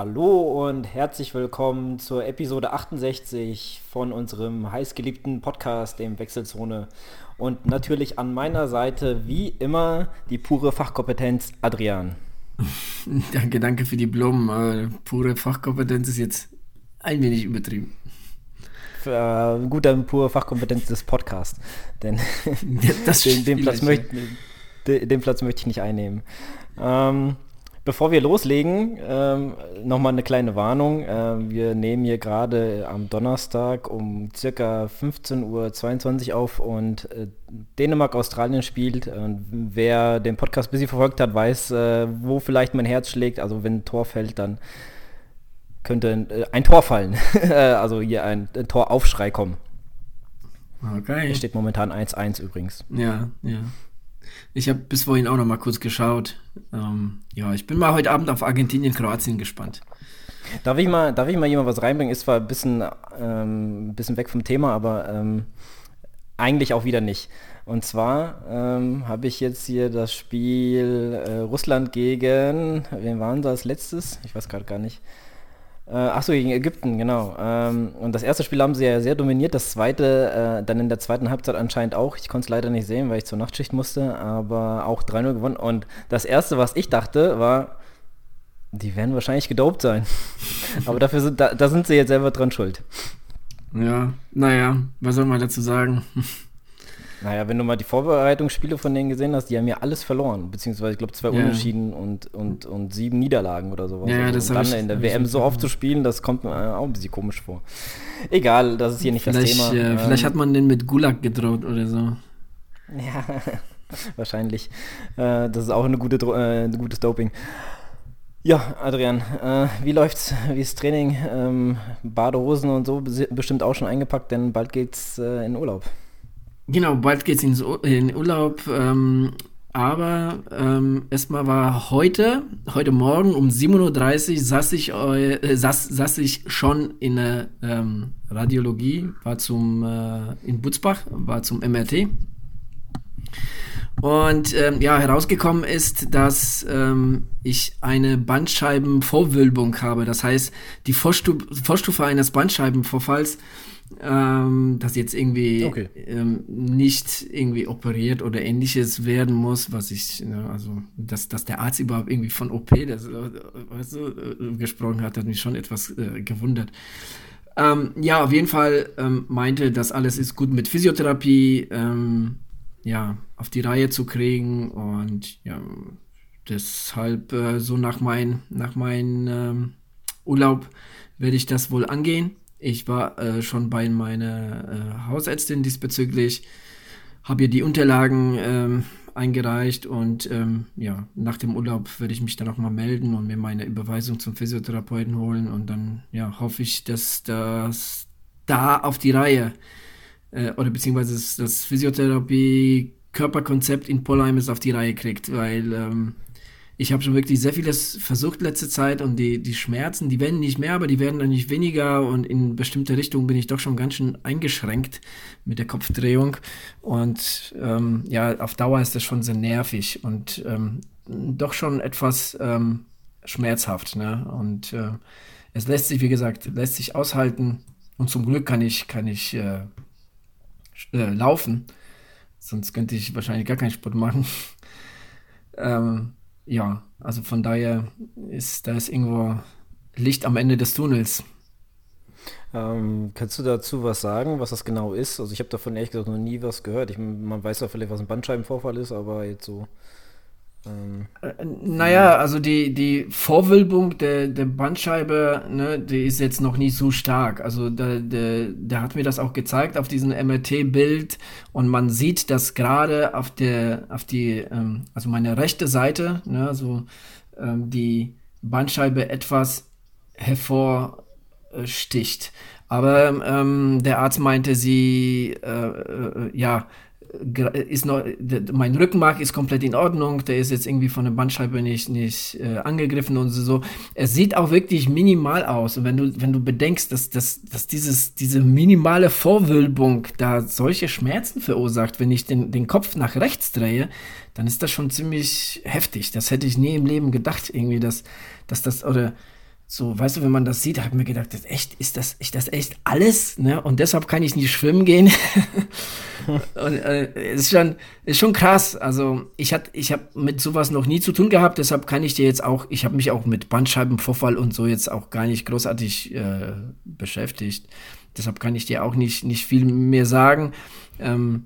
Hallo und herzlich willkommen zur Episode 68 von unserem heißgeliebten Podcast, dem Wechselzone. Und natürlich an meiner Seite, wie immer, die pure Fachkompetenz Adrian. danke, danke für die Blumen. Pure Fachkompetenz ist jetzt ein wenig übertrieben. Äh, guter pure Fachkompetenz des Podcasts. Denn den, den, Platz möcht, den, den, Platz möchte ich nicht einnehmen. Ähm, Bevor wir loslegen, ähm, nochmal eine kleine Warnung. Äh, wir nehmen hier gerade am Donnerstag um circa 15.22 Uhr auf und äh, Dänemark-Australien spielt. Und wer den Podcast ein bisschen verfolgt hat, weiß, äh, wo vielleicht mein Herz schlägt. Also wenn ein Tor fällt, dann könnte äh, ein Tor fallen. also hier ein, ein Toraufschrei kommen. Okay. Es steht momentan 1-1 übrigens. Ja, ja. Ich habe bis vorhin auch noch mal kurz geschaut. Ähm, ja, ich bin mal heute Abend auf Argentinien, Kroatien gespannt. Darf ich mal, darf ich mal jemand was reinbringen? Ist zwar ein bisschen, ähm, bisschen weg vom Thema, aber ähm, eigentlich auch wieder nicht. Und zwar ähm, habe ich jetzt hier das Spiel äh, Russland gegen, wen waren das letztes? Ich weiß gerade gar nicht. Äh, Achso, gegen Ägypten, genau. Ähm, und das erste Spiel haben sie ja sehr dominiert, das zweite äh, dann in der zweiten Halbzeit anscheinend auch. Ich konnte es leider nicht sehen, weil ich zur Nachtschicht musste, aber auch 3-0 gewonnen. Und das erste, was ich dachte, war, die werden wahrscheinlich gedopt sein. aber dafür sind, da, da sind sie jetzt selber dran schuld. Ja, naja, was soll man dazu sagen? Naja, wenn du mal die Vorbereitungsspiele von denen gesehen hast, die haben ja alles verloren. Beziehungsweise, ich glaube, zwei ja. Unentschieden und, und, und sieben Niederlagen oder sowas. Ja, also, das und dann ich, in der WM so oft zu spielen, das kommt mir auch ein bisschen komisch vor. Egal, das ist hier nicht vielleicht, das Thema. Äh, vielleicht hat man den mit Gulag gedroht oder so. Ja, wahrscheinlich. Äh, das ist auch eine gute, äh, ein gutes Doping. Ja, Adrian, äh, wie läuft's? Wie ist Training? Ähm, Badehosen und so bestimmt auch schon eingepackt, denn bald geht's äh, in Urlaub. Genau, bald geht es in Urlaub. Ähm, aber ähm, erstmal war heute, heute Morgen um 7.30 Uhr saß ich, äh, saß, saß ich schon in der ähm, Radiologie, war zum, äh, in Butzbach, war zum MRT. Und ähm, ja, herausgekommen ist, dass ähm, ich eine Bandscheibenvorwölbung habe. Das heißt, die Vorstu Vorstufe eines Bandscheibenvorfalls ähm, dass jetzt irgendwie okay. ähm, nicht irgendwie operiert oder ähnliches werden muss, was ich, ne, also dass, dass der Arzt überhaupt irgendwie von OP das, weißt du, äh, gesprochen hat, hat mich schon etwas äh, gewundert. Ähm, ja, auf jeden Fall ähm, meinte, dass alles ist gut mit Physiotherapie ähm, ja, auf die Reihe zu kriegen und ja, deshalb äh, so nach meinem nach mein, ähm, Urlaub werde ich das wohl angehen. Ich war äh, schon bei meiner äh, Hausärztin diesbezüglich, habe ihr die Unterlagen ähm, eingereicht und ähm, ja, nach dem Urlaub werde ich mich dann auch mal melden und mir meine Überweisung zum Physiotherapeuten holen und dann ja, hoffe ich, dass das da auf die Reihe äh, oder beziehungsweise das, das Physiotherapie Körperkonzept in Polheim es auf die Reihe kriegt, weil ähm, ich habe schon wirklich sehr vieles versucht letzte Zeit und die, die Schmerzen, die werden nicht mehr, aber die werden dann nicht weniger und in bestimmte Richtungen bin ich doch schon ganz schön eingeschränkt mit der Kopfdrehung und ähm, ja, auf Dauer ist das schon sehr nervig und ähm, doch schon etwas ähm, schmerzhaft. Ne? Und äh, es lässt sich, wie gesagt, lässt sich aushalten und zum Glück kann ich, kann ich äh, äh, laufen, sonst könnte ich wahrscheinlich gar keinen Sport machen. ähm, ja, also von daher ist da ist irgendwo Licht am Ende des Tunnels. Ähm, kannst du dazu was sagen, was das genau ist? Also ich habe davon ehrlich gesagt noch nie was gehört. Ich, man weiß ja vielleicht, was ein Bandscheibenvorfall ist, aber jetzt so ähm, äh, naja, also die, die Vorwölbung der, der Bandscheibe, ne, die ist jetzt noch nicht so stark. Also der, der, der hat mir das auch gezeigt auf diesem MRT-Bild und man sieht, dass gerade auf der, auf die, ähm, also meine rechte Seite, ne, also ähm, die Bandscheibe etwas hervorsticht. Aber ähm, der Arzt meinte, sie, äh, äh, ja, ist noch, mein Rückenmark ist komplett in Ordnung, der ist jetzt irgendwie von der Bandscheibe nicht, nicht äh, angegriffen und so. Es sieht auch wirklich minimal aus. Und wenn du, wenn du bedenkst, dass, dass, dass dieses, diese minimale Vorwölbung da solche Schmerzen verursacht, wenn ich den, den Kopf nach rechts drehe, dann ist das schon ziemlich heftig. Das hätte ich nie im Leben gedacht, irgendwie, dass, dass das, oder so, weißt du, wenn man das sieht, habe ich mir gedacht, das echt, ist das, ist das echt alles? Ne? Und deshalb kann ich nicht schwimmen gehen. und äh, ist schon, ist schon krass. Also ich hatte, ich habe mit sowas noch nie zu tun gehabt, deshalb kann ich dir jetzt auch, ich habe mich auch mit Bandscheibenvorfall und so jetzt auch gar nicht großartig äh, beschäftigt. Deshalb kann ich dir auch nicht, nicht viel mehr sagen. Ähm,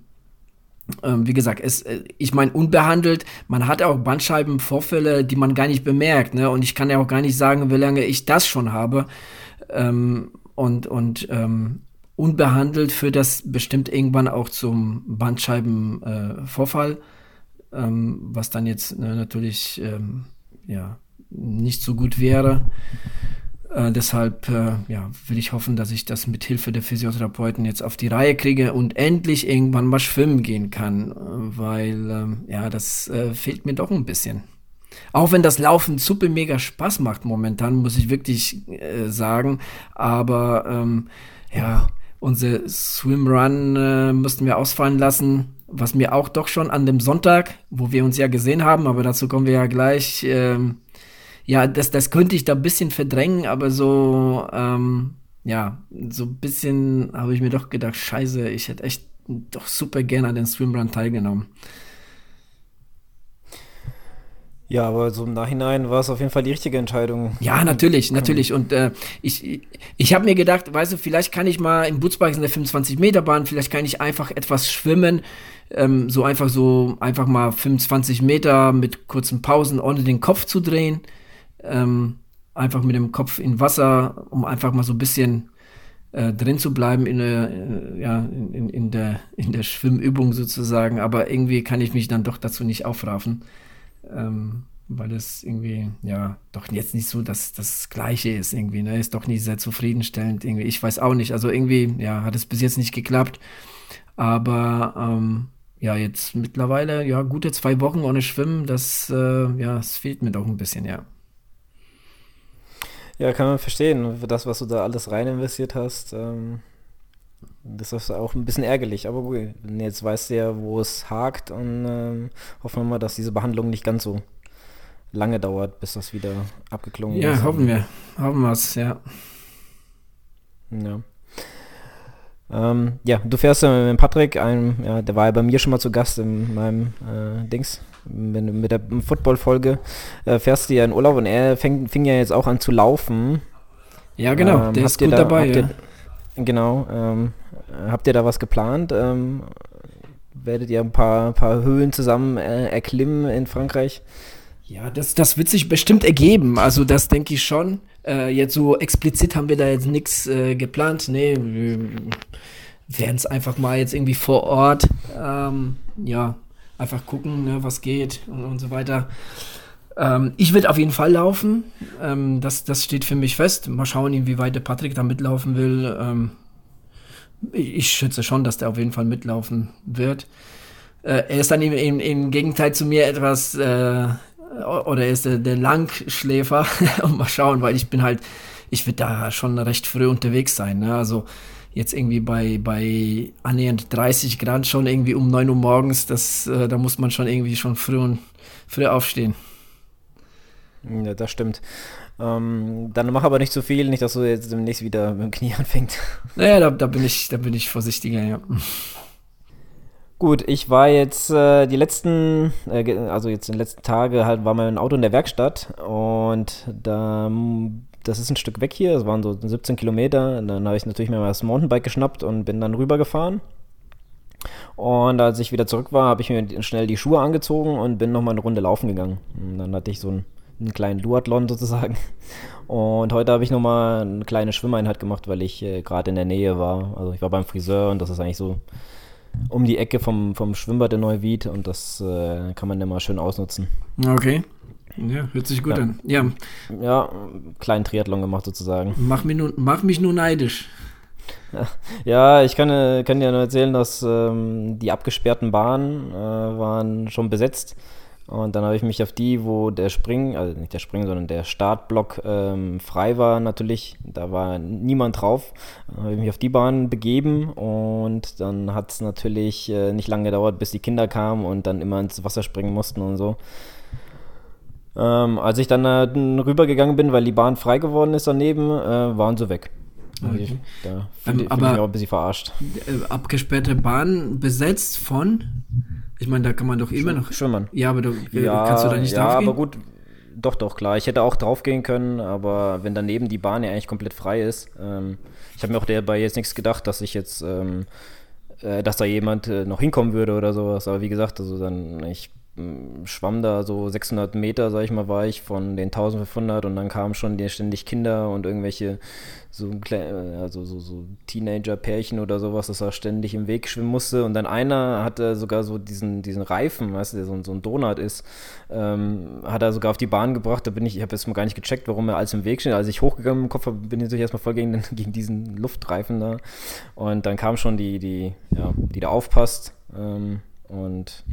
wie gesagt, es, äh, ich meine, unbehandelt, man hat auch Bandscheibenvorfälle, die man gar nicht bemerkt, ne? Und ich kann ja auch gar nicht sagen, wie lange ich das schon habe. Ähm, und und ähm, unbehandelt führt das bestimmt irgendwann auch zum Bandscheibenvorfall, äh, ähm, was dann jetzt ne, natürlich ähm, ja nicht so gut wäre. Äh, deshalb äh, ja, will ich hoffen, dass ich das mit Hilfe der Physiotherapeuten jetzt auf die Reihe kriege und endlich irgendwann mal schwimmen gehen kann, äh, weil ähm, ja, das äh, fehlt mir doch ein bisschen. Auch wenn das Laufen super mega Spaß macht momentan, muss ich wirklich äh, sagen. Aber ähm, ja, unser Swimrun äh, mussten wir ausfallen lassen, was mir auch doch schon an dem Sonntag, wo wir uns ja gesehen haben, aber dazu kommen wir ja gleich, ähm, ja, das, das könnte ich da ein bisschen verdrängen, aber so, ähm, ja, so ein bisschen habe ich mir doch gedacht, scheiße, ich hätte echt doch super gerne an den Swimrun teilgenommen. Ja, aber so im Nachhinein war es auf jeden Fall die richtige Entscheidung. Ja, natürlich, natürlich. Und äh, ich, ich habe mir gedacht, weißt du, vielleicht kann ich mal im Butzbach in der 25-Meter-Bahn, vielleicht kann ich einfach etwas schwimmen. Ähm, so einfach so, einfach mal 25 Meter mit kurzen Pausen, ohne den Kopf zu drehen ähm, einfach mit dem Kopf in Wasser, um einfach mal so ein bisschen äh, drin zu bleiben in der, äh, ja, in, in, der, in der Schwimmübung sozusagen. Aber irgendwie kann ich mich dann doch dazu nicht aufraffen, ähm, weil es irgendwie, ja, doch jetzt nicht so dass das Gleiche ist irgendwie. Ne? Ist doch nicht sehr zufriedenstellend irgendwie. Ich weiß auch nicht. Also irgendwie, ja, hat es bis jetzt nicht geklappt. Aber ähm, ja, jetzt mittlerweile, ja, gute zwei Wochen ohne Schwimmen, das, äh, ja, es fehlt mir doch ein bisschen, ja. Ja, kann man verstehen. Für das, was du da alles rein investiert hast, ähm, das ist auch ein bisschen ärgerlich. Aber gut, jetzt weißt du ja, wo es hakt und ähm, hoffen wir mal, dass diese Behandlung nicht ganz so lange dauert, bis das wieder abgeklungen ja, ist. Ja, hoffen wir. Hoffen wir es, ja. Ja. Ähm, ja, du fährst ja mit Patrick, einem, ja, der war ja bei mir schon mal zu Gast in meinem äh, Dings, mit, mit der Football-Folge, äh, fährst du ja in Urlaub und er fäng, fing ja jetzt auch an zu laufen. Ja, genau, ähm, der ist gut da, dabei. Ja. Ihr, genau, ähm, habt ihr da was geplant? Ähm, werdet ihr ein paar, paar Höhen zusammen äh, erklimmen in Frankreich? Ja, das, das wird sich bestimmt ergeben. Also das denke ich schon. Äh, jetzt so explizit haben wir da jetzt nichts äh, geplant. Nee, wir werden es einfach mal jetzt irgendwie vor Ort, ähm, ja, einfach gucken, ne, was geht und, und so weiter. Ähm, ich werde auf jeden Fall laufen. Ähm, das, das steht für mich fest. Mal schauen, inwieweit der Patrick da mitlaufen will. Ähm, ich, ich schätze schon, dass der auf jeden Fall mitlaufen wird. Äh, er ist dann im, im, im, Gegenteil zu mir etwas äh, oder er ist der, der Langschläfer. mal schauen, weil ich bin halt, ich werde da schon recht früh unterwegs sein. Ne? Also jetzt irgendwie bei, bei annähernd 30 Grad schon irgendwie um 9 Uhr morgens, das, äh, da muss man schon irgendwie schon früh, und, früh aufstehen. Ja, das stimmt. Ähm, dann mach aber nicht zu so viel, nicht, dass du jetzt demnächst wieder mit dem Knie anfängst. Naja, da, da, bin, ich, da bin ich vorsichtiger, ja. Gut, ich war jetzt äh, die letzten, äh, also jetzt in den letzten Tagen halt war mein Auto in der Werkstatt und da, das ist ein Stück weg hier, es waren so 17 Kilometer. Und dann habe ich natürlich mir mal das Mountainbike geschnappt und bin dann rübergefahren. Und als ich wieder zurück war, habe ich mir schnell die Schuhe angezogen und bin nochmal eine Runde laufen gegangen. Und dann hatte ich so einen, einen kleinen Duathlon sozusagen. Und heute habe ich nochmal eine kleine Schwimmeinheit gemacht, weil ich äh, gerade in der Nähe war. Also ich war beim Friseur und das ist eigentlich so um die Ecke vom, vom Schwimmbad in Neuwied und das äh, kann man immer schön ausnutzen. Okay. Ja, hört sich gut ja. an. Ja. Ja, kleinen Triathlon gemacht sozusagen. Mach mich nur, mach mich nur neidisch. Ja, ich kann, äh, kann dir nur erzählen, dass ähm, die abgesperrten Bahnen äh, waren schon besetzt. Und dann habe ich mich auf die, wo der Spring, also nicht der Spring, sondern der Startblock ähm, frei war natürlich, da war niemand drauf, habe ich mich auf die Bahn begeben und dann hat es natürlich äh, nicht lange gedauert, bis die Kinder kamen und dann immer ins Wasser springen mussten und so. Ähm, als ich dann äh, rübergegangen bin, weil die Bahn frei geworden ist daneben, äh, waren sie weg. Also Okay. da Ähm, fühle ich mich auch ein bisschen verarscht. Äh, abgesperrte Bahn besetzt von. Ich meine, da kann man doch immer noch. Schwimmern. Ja, aber du, äh, Ja, kannst du da nicht ja, drauf gehen? aber gut. Doch, doch, klar. Ich hätte auch drauf gehen können, aber wenn daneben die Bahn ja eigentlich komplett frei ist, ähm, ich habe mir auch dabei jetzt nichts gedacht, dass ich jetzt, ähm, äh, dass da jemand äh, noch hinkommen würde oder sowas. Aber wie gesagt, also dann, ich schwamm da so 600 Meter, sag ich mal, war ich von den 1500 und dann kamen schon ständig Kinder und irgendwelche so, klei- also so, so Teenager-Pärchen oder sowas, das da ständig im Weg schwimmen musste. Und dann einer hatte sogar so diesen, diesen Reifen, weißt du, der so, ein- so ein Donut ist, ähm, hat er sogar auf die Bahn gebracht. Da bin ich, ich habe jetzt mal gar nicht gecheckt, warum er alles im Weg steht. Als ich hochgegangen im Kopf bin, bin ich natürlich erstmal voll gegen, gegen diesen Luftreifen da. Und dann kam schon die, die, ja, die da aufpasst ähm, und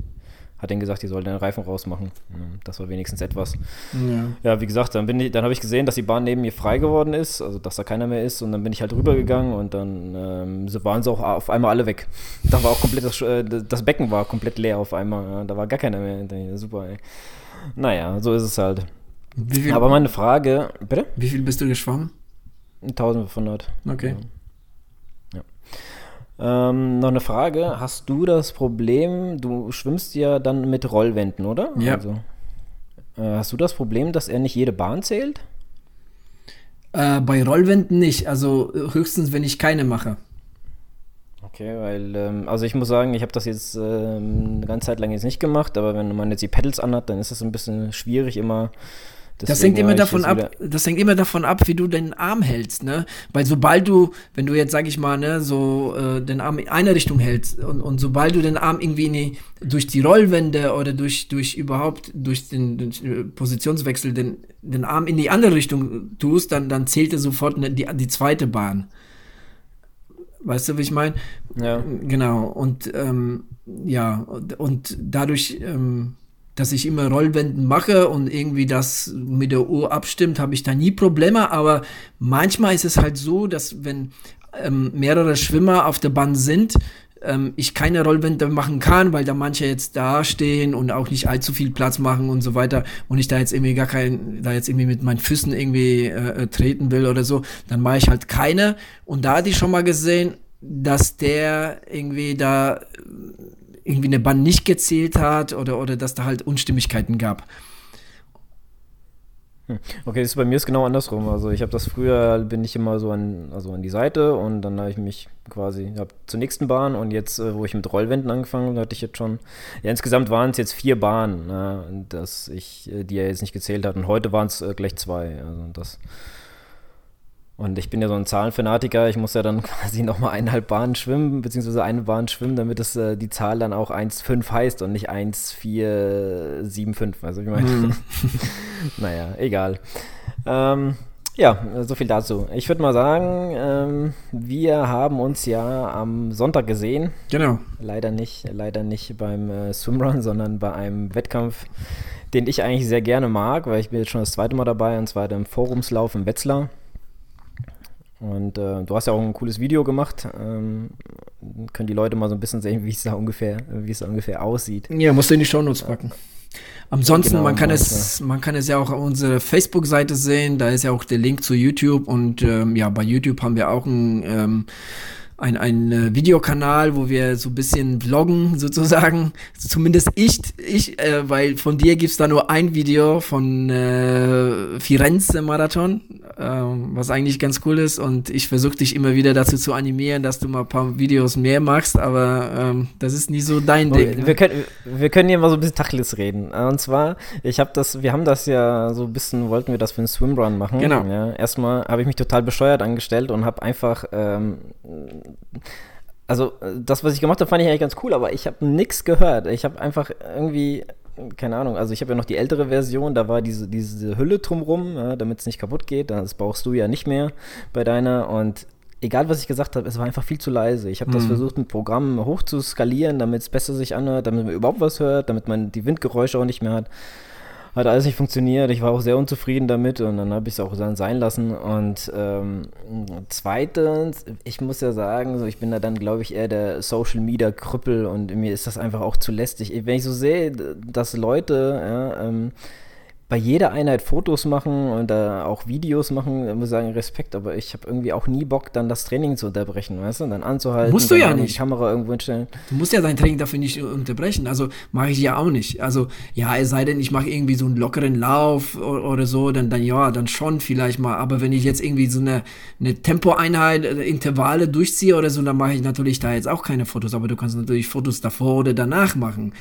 hat denen gesagt, die soll den Reifen rausmachen. Ja, Das war wenigstens etwas. Ja. Ja, wie gesagt, dann bin ich, dann habe ich gesehen, dass die Bahn neben mir frei geworden ist, also dass da keiner mehr ist und dann bin ich halt rübergegangen und dann ähm, waren sie auch auf einmal alle weg. Da war auch komplett das, äh, das Becken war komplett leer auf einmal, ja, da war gar keiner mehr. Super, ey. Naja, so ist es halt. Viel, Aber meine Frage, bitte? wie viel bist du geschwommen? 1500. Okay. Ähm, noch eine Frage, hast du das Problem, du schwimmst ja dann mit Rollwänden, oder? Ja. Also, äh, hast du das Problem, dass er nicht jede Bahn zählt? Äh, bei Rollwänden nicht, also höchstens, wenn ich keine mache. Okay, weil, ähm, also ich muss sagen, ich habe das jetzt ähm, eine ganze Zeit lang jetzt nicht gemacht, aber wenn man jetzt die Pedals anhat, dann ist es ein bisschen schwierig immer. Das hängt immer davon ab, das hängt immer davon ab, wie du den Arm hältst, ne? Weil sobald du, wenn du jetzt, sag ich mal, ne, so äh, den Arm in eine Richtung hältst und, und sobald du den Arm irgendwie in die, durch die Rollwände oder durch, durch überhaupt, durch den, durch den Positionswechsel den, den Arm in die andere Richtung tust, dann, dann zählt er sofort ne, die, die zweite Bahn. Weißt du, wie ich meine? Ja. Genau, und ähm, ja, und, und dadurch, ähm, dass ich immer Rollwänden mache und irgendwie das mit der Uhr abstimmt, habe ich da nie Probleme, aber manchmal ist es halt so, dass wenn ähm, mehrere Schwimmer auf der Bahn sind, ähm, ich keine Rollwände machen kann, weil da manche jetzt da stehen und auch nicht allzu viel Platz machen und so weiter und ich da jetzt irgendwie gar kein, da jetzt irgendwie mit meinen Füßen irgendwie äh, äh, treten will oder so, dann mache ich halt keine. Und da hatte ich schon mal gesehen, dass der irgendwie da irgendwie eine Bahn nicht gezählt hat oder, oder dass da halt Unstimmigkeiten gab. Okay, das ist bei mir ist genau andersrum. Also ich habe das früher, bin ich immer so an, also an die Seite und dann habe ich mich quasi hab zur nächsten Bahn und jetzt, äh, wo ich mit Rollwänden angefangen habe, hatte ich jetzt schon, ja insgesamt waren es jetzt vier Bahnen, ja, dass ich, äh, die er jetzt nicht gezählt hat und heute waren es äh, gleich zwei. Also das und ich bin ja so ein Zahlenfanatiker, ich muss ja dann quasi nochmal eineinhalb Bahnen schwimmen, beziehungsweise eine Bahn schwimmen, damit es äh, die Zahl dann auch 1,5 heißt und nicht 1,475. Also ich meine, Mhm. naja, egal. Ähm, ja, so viel dazu. Ich würde mal sagen, ähm, wir haben uns ja am Sonntag gesehen. Genau. Leider nicht, leider nicht beim äh, Swimrun, sondern bei einem Wettkampf, den ich eigentlich sehr gerne mag, weil ich bin jetzt schon das zweite Mal dabei, und zwar im Forumslauf in Wetzlar. Und äh, du hast ja auch ein cooles Video gemacht. Ähm, können die Leute mal so ein bisschen sehen, wie es da ungefähr, wie es da ungefähr aussieht. Ja, musst du in die Shownotes packen. Ansonsten, Genau, man kann mach es, man kann es ja auch auf unserer Facebook-Seite sehen. Da ist ja auch der Link zu YouTube und ähm, ja, bei YouTube haben wir auch ein ähm, ein, ein äh, Videokanal, wo wir so ein bisschen vloggen sozusagen. Zumindest ich, ich äh, weil von dir gibt's da nur ein Video von äh, Firenze Marathon, ähm, was eigentlich ganz cool ist. Und ich versuche dich immer wieder dazu zu animieren, dass du mal ein paar Videos mehr machst, aber ähm, das ist nie so dein Ding. Wir Ne? können, wir können hier mal so ein bisschen Tacheles reden. Und zwar, ich habe das, wir haben das ja so ein bisschen, wollten wir das für einen Swimrun machen. Genau. Ja, erstmal habe ich mich total bescheuert angestellt und habe einfach, ähm, also äh, das, was ich gemacht habe, fand ich eigentlich ganz cool, aber ich habe nichts gehört. Ich habe einfach irgendwie, keine Ahnung, also ich habe ja noch die ältere Version, da war diese, diese Hülle drumrum, ja, damit es nicht kaputt geht. Das brauchst du ja nicht mehr bei deiner und egal was ich gesagt habe, es war einfach viel zu leise. Ich habe das Mhm. versucht, ein Programm hoch zu skalieren, damit es besser sich anhört, damit man überhaupt was hört, damit man die Windgeräusche auch nicht mehr hat. Hat alles nicht funktioniert. Ich war auch sehr unzufrieden damit und dann habe ich es auch dann sein lassen. Und ähm, zweitens, ich muss ja sagen, so, ich bin da dann, glaube ich, eher der Social Media Krüppel und mir ist das einfach auch zu lästig. Wenn ich so sehe, dass Leute, ja, ähm, bei jeder Einheit Fotos machen und da auch Videos machen, muss ich sagen, Respekt, aber ich habe irgendwie auch nie Bock, dann das Training zu unterbrechen, weißt du, dann anzuhalten. Musst du ja nicht. Die Kamera irgendwo hinstellen. Du musst ja dein Training dafür nicht unterbrechen, also mache ich ja auch nicht. Also, ja, es sei denn, ich mache irgendwie so einen lockeren Lauf oder, oder, so, dann, dann ja, dann schon vielleicht mal, aber wenn ich jetzt irgendwie so eine, eine Tempoeinheit, äh, Intervalle durchziehe oder so, dann mache ich natürlich da jetzt auch keine Fotos, aber du kannst natürlich Fotos davor oder danach machen.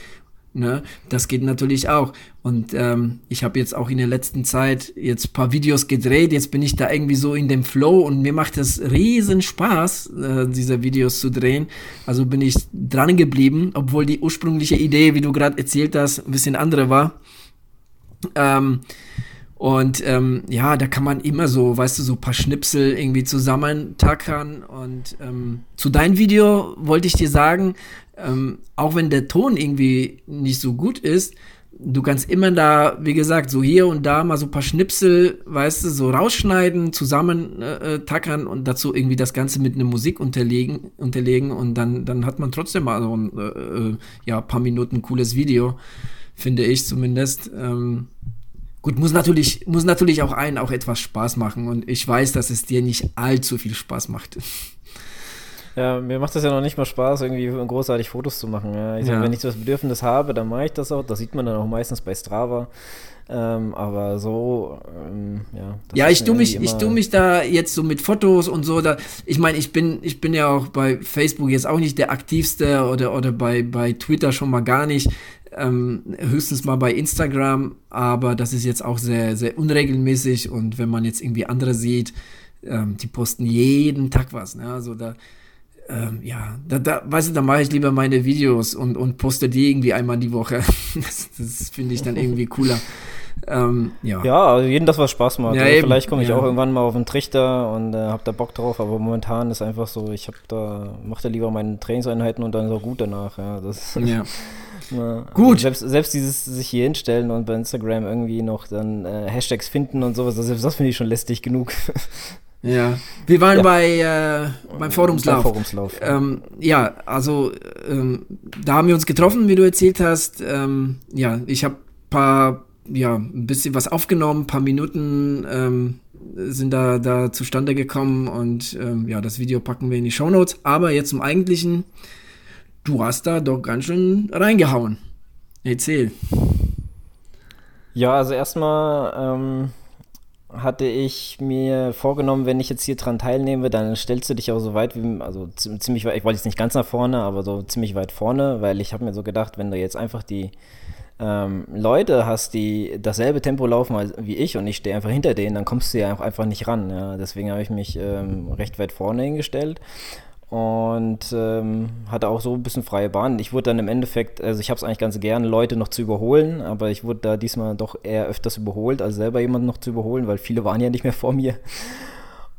Ne? Das geht natürlich auch. Und ähm, ich habe jetzt auch in der letzten Zeit jetzt ein paar Videos gedreht. Jetzt bin ich da irgendwie so in dem Flow und mir macht es riesen Spaß, äh, diese Videos zu drehen. Also bin ich dran geblieben, obwohl die ursprüngliche Idee, wie du gerade erzählt hast, ein bisschen andere war. Ähm, und ähm, ja, da kann man immer so, weißt du, so ein paar Schnipsel irgendwie zusammentackern. Und ähm, zu deinem Video wollte ich dir sagen, ähm, auch wenn der Ton irgendwie nicht so gut ist, du kannst immer da, wie gesagt, so hier und da mal so ein paar Schnipsel, weißt du, so rausschneiden, zusammen äh, äh tackern und dazu irgendwie das Ganze mit einer Musik unterlegen, unterlegen und dann, dann hat man trotzdem mal so ein äh, äh ja, paar Minuten cooles Video, finde ich zumindest. Ähm, gut, muss natürlich, muss natürlich auch einen auch etwas Spaß machen und ich weiß, dass es dir nicht allzu viel Spaß macht. Ja, mir macht das ja noch nicht mal Spaß, irgendwie großartig Fotos zu machen. Ja. Ich ja. Sag, wenn ich das Bedürfnis habe, dann mache ich das auch. Das sieht man dann auch meistens bei Strava. Ähm, aber so, ähm, ja. Ja, ich tue mich, ich tue mich da jetzt so mit Fotos und so. Da, ich meine, ich bin, ich bin ja auch bei Facebook jetzt auch nicht der aktivste oder, oder bei, bei Twitter schon mal gar nicht. Ähm, höchstens mal bei Instagram, aber das ist jetzt auch sehr, sehr unregelmäßig und wenn man jetzt irgendwie andere sieht, ähm, die posten jeden Tag was. Ne? Also da, ähm, ja, da, da, weißt du, da mache ich lieber meine Videos und, und poste die irgendwie einmal die Woche. das, das finde ich dann irgendwie cooler. Ähm, ja. ja, also jeden das, was Spaß macht. Ja, also vielleicht komme ich ja. auch irgendwann mal auf den Trichter und äh, habe da Bock drauf, aber momentan ist einfach so, ich habe da, mache da lieber meine Trainingseinheiten und dann ist auch gut danach. Ja, das, ja. Na, Gut. Selbst, selbst, dieses sich hier hinstellen und bei Instagram irgendwie noch dann äh, Hashtags finden und sowas, das, das finde ich schon lästig genug. Ja, wir waren ja. bei äh, beim Forumslauf. Forumslauf. Ähm, ja, also ähm, da haben wir uns getroffen, wie du erzählt hast. Ähm, ja, ich habe paar, ja, ein bisschen was aufgenommen, ein paar Minuten ähm, sind da, da zustande gekommen und ähm, ja, das Video packen wir in die Shownotes. Aber jetzt zum Eigentlichen, du hast da doch ganz schön reingehauen. Erzähl. Ja, also erstmal ähm, hatte ich mir vorgenommen, wenn ich jetzt hier dran teilnehme, dann stellst du dich auch so weit wie, also ziemlich weit, ich wollte jetzt nicht ganz nach vorne, aber so ziemlich weit vorne, weil ich habe mir so gedacht, wenn du jetzt einfach die ähm, Leute hast, die dasselbe Tempo laufen wie ich und ich stehe einfach hinter denen, dann kommst du ja auch einfach nicht ran. Ja. Deswegen habe ich mich ähm, recht weit vorne hingestellt und ähm, hatte auch so ein bisschen freie Bahn. Ich wurde dann im Endeffekt, also ich habe es eigentlich ganz gerne, Leute noch zu überholen, aber ich wurde da diesmal doch eher öfters überholt, als selber jemanden noch zu überholen, weil viele waren ja nicht mehr vor mir.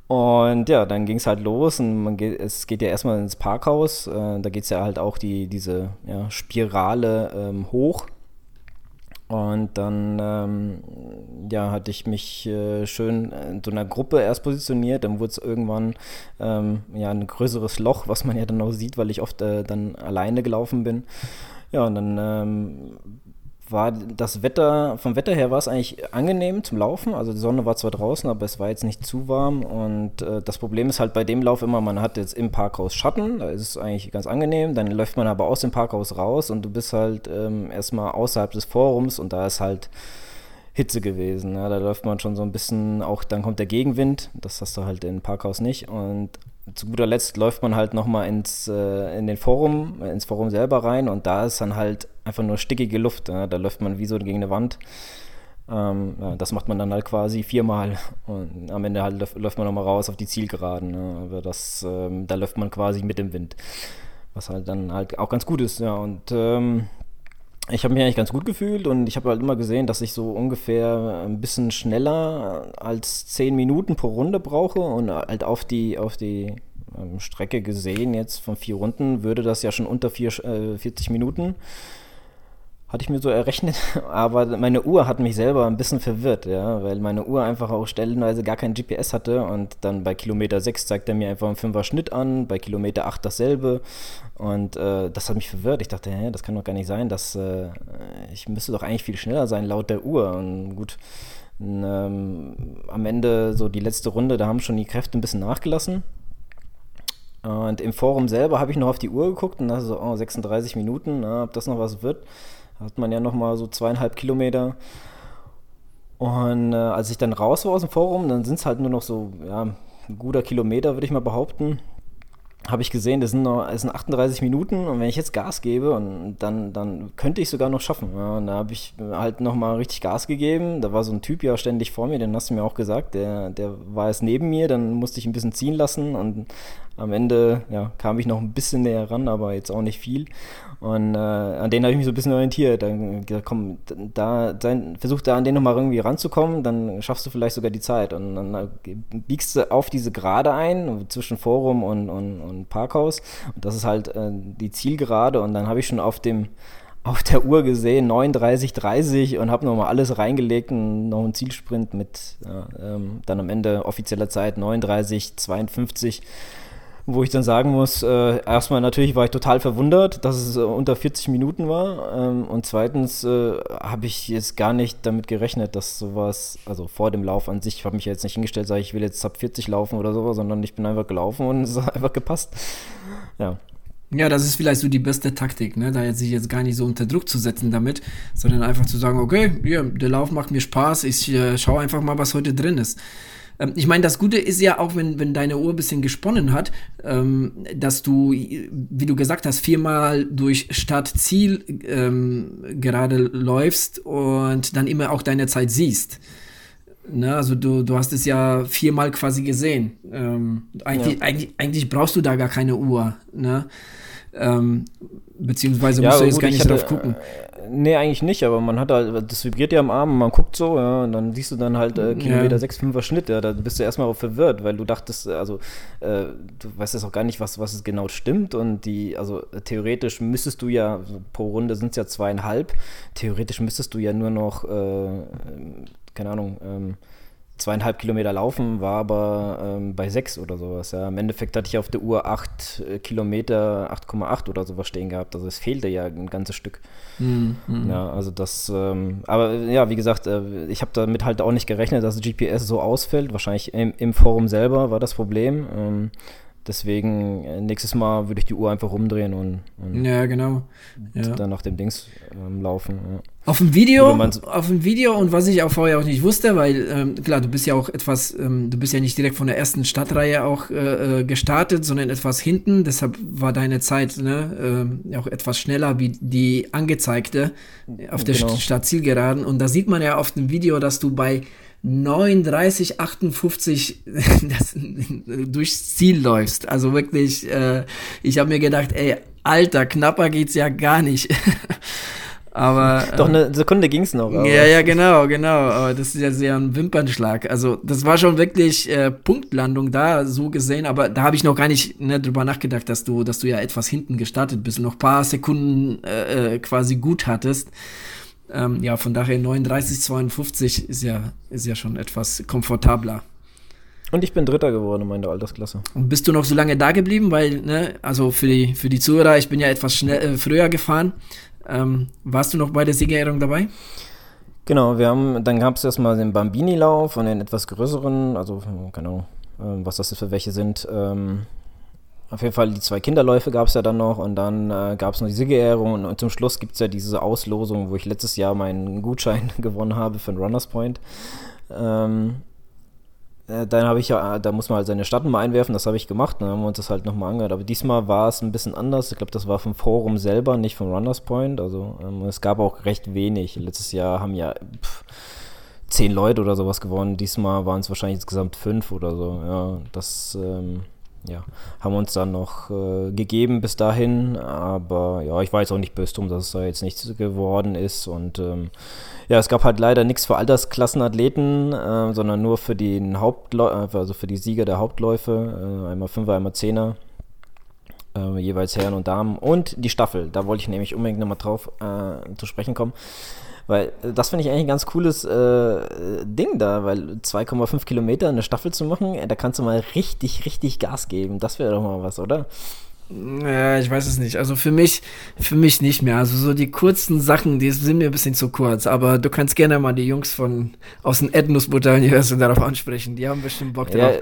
Und ja, dann ging es halt los und man geht, es geht ja erstmal ins Parkhaus. Äh, da geht es ja halt auch die, diese ja, Spirale ähm, hoch und dann ähm, ja, hatte ich mich äh, schön in so einer Gruppe erst positioniert, dann wurde es irgendwann ähm, ja, ein größeres Loch, was man ja dann auch sieht, weil ich oft äh, dann alleine gelaufen bin. Ja, und dann ähm, war das Wetter, vom Wetter her war es eigentlich angenehm zum Laufen. Also die Sonne war zwar draußen, aber es war jetzt nicht zu warm. Und äh, das Problem ist halt bei dem Lauf immer, man hat jetzt im Parkhaus Schatten, da ist es eigentlich ganz angenehm. Dann läuft man aber aus dem Parkhaus raus und du bist halt ähm, erstmal außerhalb des Forums und da ist halt Hitze gewesen. Ja, da läuft man schon so ein bisschen, auch dann kommt der Gegenwind, das hast du halt im Parkhaus nicht. Und zu guter Letzt läuft man halt nochmal ins äh, in den Forum, ins Forum selber rein und da ist dann halt einfach nur stickige Luft. Ja? Da läuft man wie so gegen eine Wand. Ähm, ja, das macht man dann halt quasi viermal und am Ende halt läuft man nochmal raus auf die Zielgeraden. Ja? Aber das, ähm, da läuft man quasi mit dem Wind. Was halt dann halt auch ganz gut ist, ja. Und ähm, ich habe mich eigentlich ganz gut gefühlt und ich habe halt immer gesehen, dass ich so ungefähr ein bisschen schneller als 10 Minuten pro Runde brauche und halt auf die, auf die ähm, Strecke gesehen, jetzt von vier Runden, würde das ja schon unter vier, äh, 40 Minuten. Hatte ich mir so errechnet, aber meine Uhr hat mich selber ein bisschen verwirrt, ja, weil meine Uhr einfach auch stellenweise gar kein GPS hatte und dann bei Kilometer 6 zeigt er mir einfach einen 5er Schnitt an, bei Kilometer 8 dasselbe und äh, das hat mich verwirrt. Ich dachte, hä, das kann doch gar nicht sein, dass äh, ich müsste doch eigentlich viel schneller sein laut der Uhr und gut, ähm, am Ende so die letzte Runde, da haben schon die Kräfte ein bisschen nachgelassen. Und im Forum selber habe ich noch auf die Uhr geguckt und dachte so, oh, 36 Minuten, na, ob das noch was wird hat man ja nochmal so zweieinhalb Kilometer. Und äh, als ich dann raus war aus dem Forum, dann sind es halt nur noch so, ja, ein guter Kilometer, würde ich mal behaupten. Habe ich gesehen, das sind, noch, das sind 38 Minuten und wenn ich jetzt Gas gebe, und dann, dann könnte ich sogar noch schaffen. Ja, und da habe ich halt nochmal richtig Gas gegeben. Da war so ein Typ ja ständig vor mir, den hast du mir auch gesagt, der, der war jetzt neben mir, dann musste ich ein bisschen ziehen lassen und am Ende ja, kam ich noch ein bisschen näher ran, aber jetzt auch nicht viel. Und äh, an den habe ich mich so ein bisschen orientiert. Dann gesagt, komm, da, sein, versuch da an den nochmal irgendwie ranzukommen, dann schaffst du vielleicht sogar die Zeit. Und dann äh, biegst du auf diese Gerade ein, zwischen Forum und, und, und Parkhaus. Und das ist halt äh, die Zielgerade. Und dann habe ich schon auf dem auf der Uhr gesehen, 39, 30 und habe nochmal alles reingelegt und noch einen Zielsprint mit ja, ähm, dann am Ende offizieller Zeit 39, 52 wo ich dann sagen muss, äh, erstmal natürlich war ich total verwundert, dass es äh, unter 40 Minuten war ähm, und zweitens äh, habe ich jetzt gar nicht damit gerechnet, dass sowas, also vor dem Lauf an sich, ich habe mich jetzt nicht hingestellt, sage ich will jetzt ab 40 laufen oder sowas, sondern ich bin einfach gelaufen und es hat einfach gepasst. Ja. Ja, das ist vielleicht so die beste Taktik, ne? da jetzt sich jetzt gar nicht so unter Druck zu setzen damit, sondern einfach zu sagen, okay, ja, der Lauf macht mir Spaß, ich äh, schaue einfach mal, was heute drin ist. Ähm, ich meine, das Gute ist ja auch, wenn, wenn deine Uhr ein bisschen gesponnen hat, ähm, dass du, wie du gesagt hast, viermal durch Start-Ziel ähm, gerade läufst und dann immer auch deine Zeit siehst. Ne, also du, du hast es ja viermal quasi gesehen. Ähm, eigentlich, ja. eigentlich, eigentlich brauchst du da gar keine Uhr. Ne? Ähm, beziehungsweise musst ja, du jetzt gut, gar nicht drauf gucken. Äh, Nee, eigentlich nicht, aber man hat halt, das vibriert ja am Arm, man guckt so, ja, und dann siehst du dann halt äh, Kilometer ja. 6, 5er Schnitt, ja, da bist du erstmal verwirrt, weil du dachtest, also, äh, du weißt jetzt auch gar nicht, was, was es genau stimmt und die, also theoretisch müsstest du ja, pro Runde sind es ja zweieinhalb, theoretisch müsstest du ja nur noch, äh, keine Ahnung, ähm, zweieinhalb Kilometer laufen, war aber ähm, bei sechs oder sowas. Ja. Im Endeffekt hatte ich auf der Uhr acht äh, Kilometer, 8,8 oder sowas stehen gehabt. Also es fehlte ja ein ganzes Stück. Mhm. Ja, also das, ähm, aber ja, wie gesagt, äh, ich habe damit halt auch nicht gerechnet, dass GPS so ausfällt. Wahrscheinlich im, im Forum selber war das Problem. Ähm, Deswegen äh, nächstes Mal würde ich die Uhr einfach rumdrehen und, und ja, genau. Ja. dann nach dem Dings ähm, laufen. Ja. Auf dem Video, auf dem Video und was ich auch vorher auch nicht wusste, weil ähm, klar, du bist ja auch etwas, ähm, du bist ja nicht direkt von der ersten Stadtreihe auch äh, äh gestartet, sondern etwas hinten. Deshalb war deine Zeit ne, äh, auch etwas schneller wie die angezeigte auf der genau. Stadtzielgeraden. Und da sieht man ja auf dem Video, dass du bei 39, 58 das, durchs Ziel läufst. Also wirklich, äh, ich habe mir gedacht, ey, Alter, knapper geht's ja gar nicht. aber doch eine Sekunde ging's noch. Aber. Ja, ja, genau, genau. Aber das ist ja sehr ein Wimpernschlag. Also das war schon wirklich äh, Punktlandung da, so gesehen. Aber da habe ich noch gar nicht ne, drüber nachgedacht, dass du, dass du ja etwas hinten gestartet bist und noch paar Sekunden äh, äh quasi gut hattest. Ähm, ja, von daher 39, 52 ist ja, ist ja schon etwas komfortabler. Und ich bin Dritter geworden in meiner Altersklasse. Und bist du noch so lange da geblieben? Weil, ne, also für die, für die Zuhörer, ich bin ja etwas schnell, äh, früher gefahren. Ähm, warst du noch bei der Siegerehrung dabei? Genau, wir haben, dann gab es erstmal den Bambini-Lauf und den etwas größeren, also keine Ahnung, äh, was das für welche sind. Ähm, auf jeden Fall die zwei Kinderläufe gab es ja dann noch und dann äh, gab es noch die Siegerehrung und, und, zum Schluss gibt es ja diese Auslosung, wo ich letztes Jahr meinen Gutschein gewonnen habe für den Runners Point. Ähm, äh, dann habe ich ja, da muss man halt seine Stadtnummer einwerfen, das habe ich gemacht, dann haben wir uns das halt nochmal angehört. Aber diesmal war es ein bisschen anders. Ich glaube, das war vom Forum selber, nicht vom Runners Point. Also ähm, es gab auch recht wenig. Letztes Jahr haben ja pff, zehn Leute oder sowas gewonnen. Diesmal waren es wahrscheinlich insgesamt fünf oder so. Ja, das ähm, ja, haben uns dann noch äh, gegeben bis dahin, aber ja, ich war jetzt auch nicht böse drum, dass es da jetzt nichts geworden ist und ähm, ja, es gab halt leider nichts für Altersklassenathleten, äh, sondern nur für den Hauptläufer, also für die Sieger der Hauptläufe, äh, einmal Fünfer, einmal Zehner äh, jeweils Herren und Damen und die Staffel. Da wollte ich nämlich unbedingt nochmal drauf äh, zu sprechen kommen. Weil äh, das finde ich eigentlich ein ganz cooles äh, Ding da, weil 2,5 Kilometer eine Staffel zu machen, da kannst du mal richtig, richtig Gas geben. Das wäre doch mal was, oder? Ja, ich weiß es nicht. Also für mich, für mich nicht mehr. Also so die kurzen Sachen, die sind mir ein bisschen zu kurz. Aber du kannst gerne mal die Jungs von aus den Ethnos-Botaniers darauf ansprechen. Die haben bestimmt Bock drauf.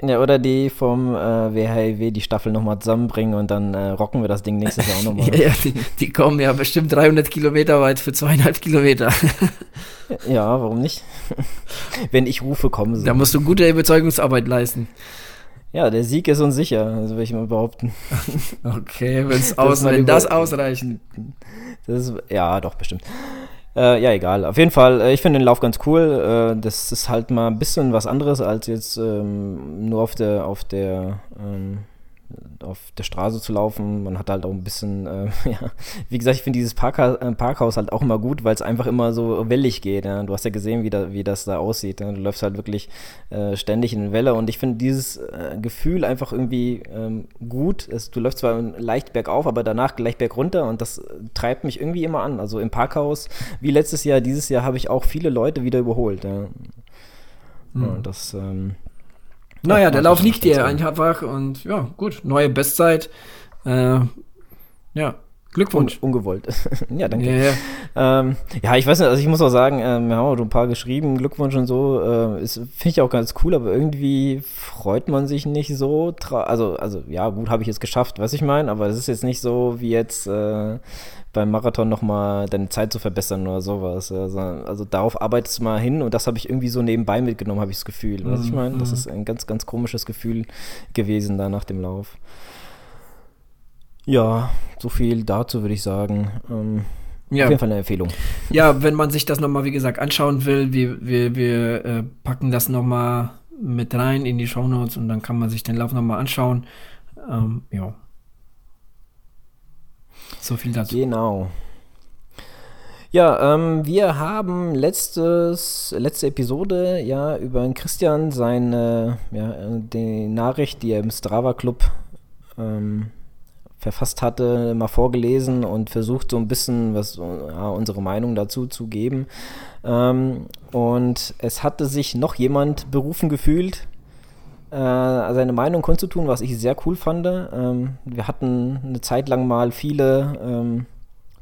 Ja, oder die vom äh, WHIW die Staffel nochmal zusammenbringen und dann äh, rocken wir das Ding nächstes Jahr auch nochmal. ja, die, die, kommen ja bestimmt 300 Kilometer weit für zweieinhalb Kilometer. ja, warum nicht? Wenn ich rufe, kommen sie. Da musst du gute Überzeugungsarbeit leisten. Ja, der Sieg ist uns sicher, also will ich mal behaupten. Okay, wenn's aus, wenn das ausreichen. Das ist, ja, doch, bestimmt. Äh, ja, egal. Auf jeden Fall, äh, ich finde den Lauf ganz cool. Äh, das ist halt mal ein bisschen was anderes als jetzt ähm, nur auf der, auf der ähm, auf der Straße zu laufen. Man hat halt auch ein bisschen, äh, ja, wie gesagt, ich finde dieses Parkha äh, Parkhaus halt auch immer gut, weil es einfach immer so wellig geht. Ja. Du hast ja gesehen, wie, da, wie das da aussieht. Ja. Du läufst halt wirklich äh, ständig in Welle und ich finde dieses äh, Gefühl einfach irgendwie ähm, gut. Es, du läufst zwar leicht bergauf, aber danach gleich bergunter und das treibt mich irgendwie immer an. Also im Parkhaus, wie letztes Jahr, dieses Jahr habe ich auch viele Leute wieder überholt. Ja. Mhm. das ähm, naja, der Lauf liegt dir einfach und ja, gut, neue Bestzeit. Äh, ja, Glückwunsch. Un ungewollt. ja, danke. Yeah. Ähm, ja, ich weiß nicht, also ich muss auch sagen, äh, wir haben auch ein paar geschrieben, Glückwunsch und so. Äh, Finde ich auch ganz cool, aber irgendwie freut man sich nicht so. Also, also ja, gut, habe ich es geschafft, was ich meine, aber es ist jetzt nicht so wie jetzt äh, beim Marathon nochmal deine Zeit zu verbessern oder sowas. Also, also darauf arbeitest du mal hin und das habe ich irgendwie so nebenbei mitgenommen, habe ich das Gefühl. Was ich mhm, meine? Das mhm. ist ein ganz, ganz komisches Gefühl gewesen da nach dem Lauf. Ja, so viel dazu würde ich sagen. Ähm, ja. Auf jeden Fall eine Empfehlung. Ja, wenn man sich das nochmal, wie gesagt, anschauen will, wir, wir, wir äh, packen das nochmal mit rein in die Shownotes und dann kann man sich den Lauf nochmal anschauen. Ähm, ja. So viel dazu. Genau. Ja, ähm, wir haben letztes, letzte Episode ja über Christian seine, ja, die Nachricht, die er im Strava Club ähm, verfasst hatte, mal vorgelesen und versucht so ein bisschen was ja, unsere Meinung dazu zu geben. Ähm, und es hatte sich noch jemand berufen gefühlt, äh, seine Meinung kundzutun, was ich sehr cool fand. Ähm, wir hatten eine Zeit lang mal viele ähm,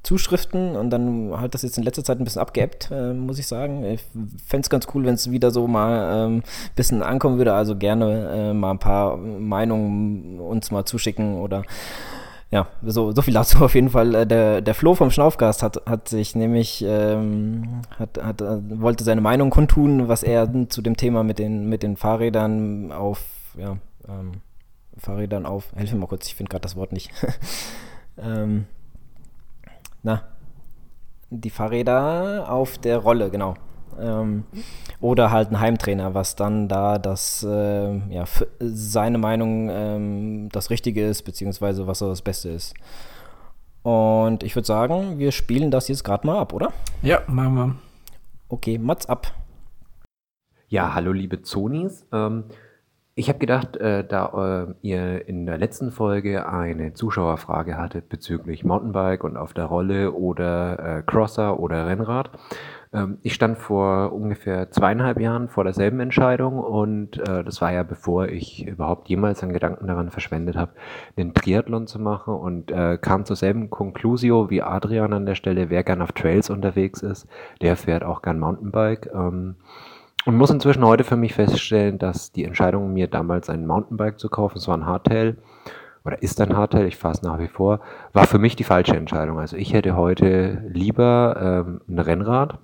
Zuschriften und dann hat das jetzt in letzter Zeit ein bisschen abgeebbt, äh, muss ich sagen. Ich fände es ganz cool, wenn es wieder so mal ein ähm, bisschen ankommen würde. Also gerne äh, mal ein paar Meinungen uns mal zuschicken oder ja, so, so viel dazu auf jeden Fall. Äh, der, der Flo vom Schnaufgast hat, hat sich nämlich, ähm, hat, hat, äh, wollte seine Meinung kundtun, was er zu dem Thema mit den, mit den Fahrrädern auf, ja, ähm, Fahrrädern auf, helfe mir mal kurz, ich finde gerade das Wort nicht. ähm, na, die Fahrräder auf der Rolle, genau. Ähm, oder halt ein Heimtrainer, was dann da das, äh, ja, seine Meinung ähm, das Richtige ist, beziehungsweise was so das Beste ist. Und ich würde sagen, wir spielen das jetzt gerade mal ab, oder? Ja, machen wir. Okay, Mats ab. Ja, hallo liebe Zonis. Ähm, ich habe gedacht, äh, da äh, ihr in der letzten Folge eine Zuschauerfrage hattet bezüglich Mountainbike und auf der Rolle oder äh, Crosser oder Rennrad, ich stand vor ungefähr zweieinhalb Jahren vor derselben Entscheidung und äh, das war ja bevor ich überhaupt jemals einen Gedanken daran verschwendet habe, den Triathlon zu machen und äh, kam zur selben Conclusio wie Adrian an der Stelle, wer gern auf Trails unterwegs ist, der fährt auch gern Mountainbike. Ähm, und muss inzwischen heute für mich feststellen, dass die Entscheidung, mir damals ein Mountainbike zu kaufen, so ein Hardtail, oder ist ein Hardtail, ich fahre es nach wie vor, war für mich die falsche Entscheidung. Also ich hätte heute lieber ähm, ein Rennrad,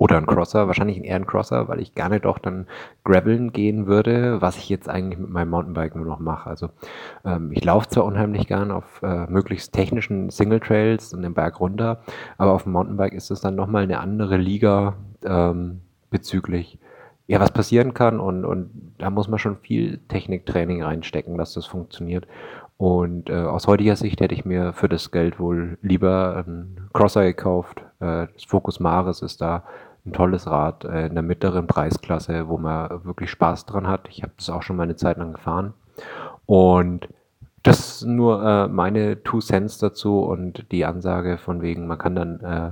oder ein Crosser, wahrscheinlich eher ein Crosser, weil ich gerne doch dann graveln gehen würde, was ich jetzt eigentlich mit meinem Mountainbike nur noch mache. Also ähm, ich laufe zwar unheimlich gern auf äh, möglichst technischen Single Trails und den Berg runter, aber auf dem Mountainbike ist es dann nochmal eine andere Liga ähm, bezüglich ja, was passieren kann und, und da muss man schon viel Techniktraining reinstecken, dass das funktioniert. Und äh, aus heutiger Sicht hätte ich mir für das Geld wohl lieber einen Crosser gekauft. Äh, das Focus Maris ist da ein tolles Rad äh, in der mittleren Preisklasse, wo man wirklich Spaß dran hat. Ich habe das auch schon mal eine Zeit lang gefahren. Und das nur äh, meine Two Cents dazu und die Ansage von wegen, man kann dann äh,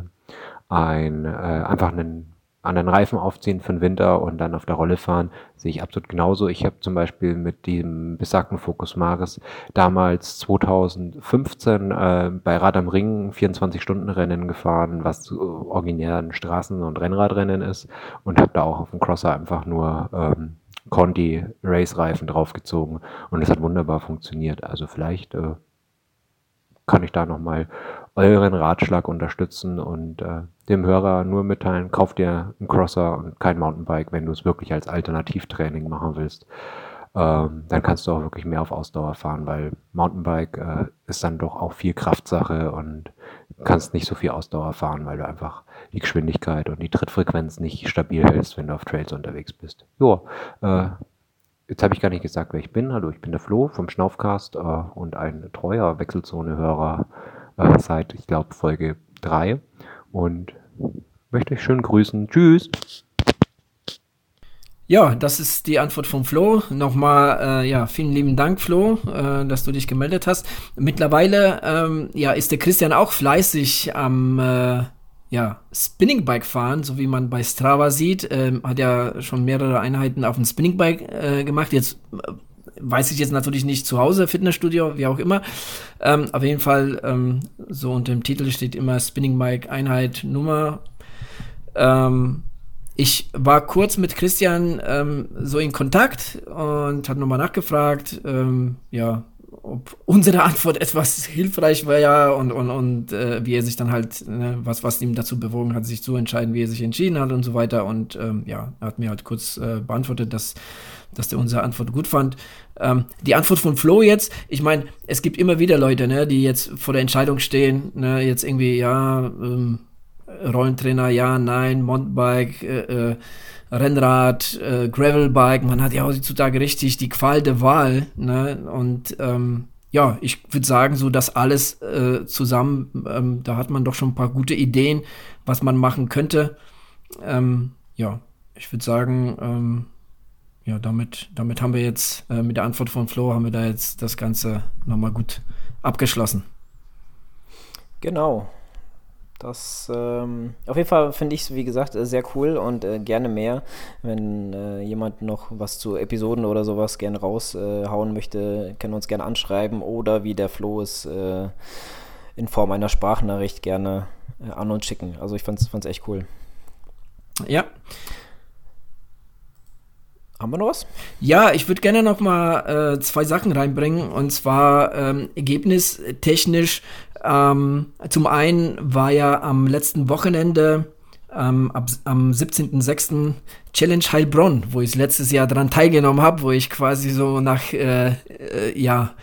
ein, äh, einfach einen anderen Reifen aufziehen für den Winter und dann auf der Rolle fahren, sehe ich absolut genauso. Ich habe zum Beispiel mit dem besagten Focus Maris damals 2015 äh, bei Rad am Ring 24-Stunden-Rennen gefahren, was originär ein Straßen- und Rennradrennen ist und habe da auch auf dem Crosser einfach nur ähm, Conti Race-Reifen draufgezogen und es hat wunderbar funktioniert. Also vielleicht äh, kann ich da nochmal euren Ratschlag unterstützen und äh, dem Hörer nur mitteilen, kauf dir einen Crosser und kein Mountainbike, wenn du es wirklich als Alternativtraining machen willst. Ähm, dann kannst du auch wirklich mehr auf Ausdauer fahren, weil Mountainbike äh, ist dann doch auch viel Kraftsache und kannst nicht so viel Ausdauer fahren, weil du einfach die Geschwindigkeit und die Trittfrequenz nicht stabil hältst, wenn du auf Trails unterwegs bist. Jo, äh, jetzt habe ich gar nicht gesagt, wer ich bin. Hallo, ich bin der Flo vom Schnaufcast äh, und ein treuer Wechselzone-Hörer äh, seit, ich glaube, Folge 3 und möchte euch schön grüßen. Tschüss. Ja, das ist die Antwort von Flo. Nochmal, äh, ja, vielen lieben Dank, Flo, äh, dass du dich gemeldet hast. Mittlerweile, ähm, ja, ist der Christian auch fleißig am, äh, ja, Spinningbike fahren, so wie man bei Strava sieht. Ähm, hat ja schon mehrere Einheiten auf dem Spinningbike äh, gemacht. Jetzt äh, weiß ich jetzt natürlich nicht zu Hause, Fitnessstudio, wie auch immer. Ähm, auf jeden Fall, ähm, so unter dem Titel steht immer Spinning Bike Einheit Nummer. Ähm, ich war kurz mit Christian ähm, so in Kontakt und habe nochmal nachgefragt, ähm, ja, ob unsere Antwort etwas hilfreich war ja und, und, und äh, wie er sich dann halt, ne, was, was ihm dazu bewogen hat, sich zu entscheiden, wie er sich entschieden hat und so weiter. Und ähm, ja, er hat mir halt kurz äh, beantwortet, dass dass der unsere Antwort gut fand. Ähm, die Antwort von Flo jetzt, ich meine, es gibt immer wieder Leute, ne, die jetzt vor der Entscheidung stehen, ne, jetzt irgendwie, ja, ähm, Rollentrainer, ja, nein, Mountainbike, äh, äh, Rennrad, äh, Gravelbike, man hat ja heutzutage richtig die Qual der Wahl, ne, und ähm, ja, ich würde sagen, so das alles äh, zusammen, ähm, da hat man doch schon ein paar gute Ideen, was man machen könnte. Ähm, ja, ich würde sagen, ähm, ja, damit, damit haben wir jetzt, äh, mit der Antwort von Flo, haben wir da jetzt das Ganze nochmal gut abgeschlossen. Genau. Das ähm, auf jeden Fall finde ich es, wie gesagt, äh, sehr cool und äh, gerne mehr. Wenn äh, jemand noch was zu Episoden oder sowas gerne raushauen möchte, kann uns gerne anschreiben oder wie der Flo es äh, in Form einer Sprachnachricht gerne äh, an uns schicken. Also ich fand es echt cool. Ja. Haben wir noch was? Ja, ich würde gerne noch mal äh, zwei Sachen reinbringen. Und zwar ähm, ergebnistechnisch. Ähm, zum einen war ja am letzten Wochenende ähm, ab, am 17.06. Challenge Heilbronn, wo ich letztes Jahr daran teilgenommen habe, wo ich quasi so nach, äh, äh, ja,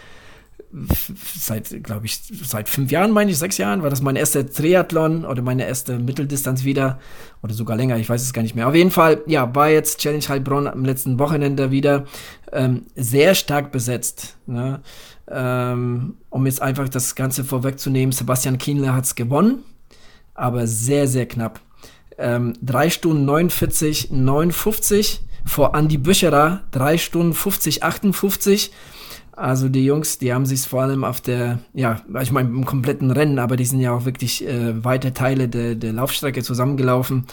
seit, glaube ich, seit fünf Jahren, meine ich, sechs Jahren, war das mein erster Triathlon oder meine erste Mitteldistanz wieder oder sogar länger, ich weiß es gar nicht mehr. Auf jeden Fall, ja, war jetzt Challenge Heilbronn am letzten Wochenende wieder ähm, sehr stark besetzt. Ne? Ähm, um jetzt einfach das Ganze vorwegzunehmen, Sebastian Kienle hat es gewonnen, aber sehr, sehr knapp. Ähm, 3 Stunden 49, 59 vor Andy Bücherer, 3 Stunden 50, 58 also die Jungs, die haben sich vor allem auf der, ja, ich meine im kompletten Rennen, aber die sind ja auch wirklich äh, weite Teile der, der Laufstrecke zusammengelaufen.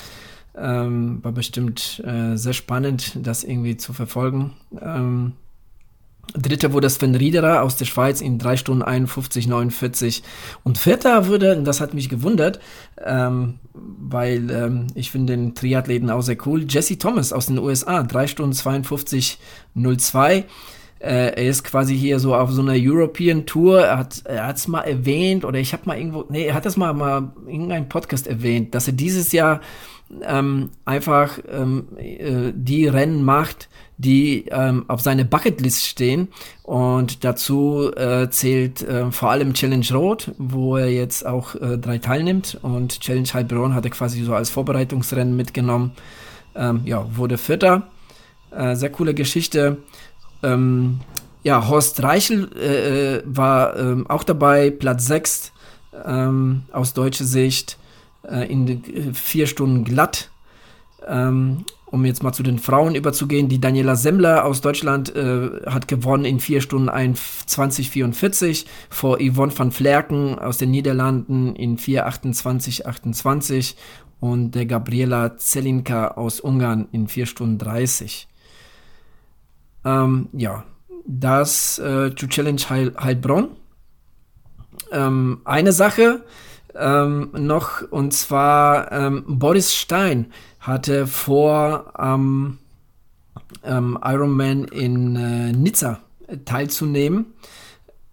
Ähm, war bestimmt äh, sehr spannend, das irgendwie zu verfolgen. Ähm, Dritter wurde Sven Riederer aus der Schweiz in 3 Stunden 51, 49. Und vierter wurde, das hat mich gewundert, ähm, weil ähm, ich finde den Triathleten auch sehr cool, Jesse Thomas aus den USA, 3 Stunden 52, 02. Äh, er ist quasi hier so auf so einer European Tour. Er hat es mal erwähnt oder ich habe mal irgendwo, nee, er hat das mal mal in irgendeinem Podcast erwähnt, dass er dieses Jahr ähm, einfach ähm, äh, die Rennen macht, die ähm, auf seine Bucketlist stehen. Und dazu äh, zählt äh, vor allem Challenge Road, wo er jetzt auch äh, drei teilnimmt. Und Challenge Heilbronn hat er quasi so als Vorbereitungsrennen mitgenommen. Ähm, ja, wurde Vierter. Äh, sehr coole Geschichte. Ähm, ja, Horst Reichel äh, äh war ähm, auch dabei, Platz 6 ähm, aus deutscher Sicht, äh, in vier Stunden glatt. Ähm, um jetzt mal zu den Frauen überzugehen, die Daniela Semmler aus Deutschland äh, hat gewonnen in 4 Stunden 21,44 vor Yvonne van Flerken aus den Niederlanden in 4,28,28 und der Gabriela Zelinka aus Ungarn in 4 Stunden 30. Ähm, ja, das äh, to Challenge Heil Heilbronn. Ähm, eine Sache ähm, noch, und zwar ähm, Boris Stein hatte vor, am ähm, Ironman in äh, Nizza teilzunehmen.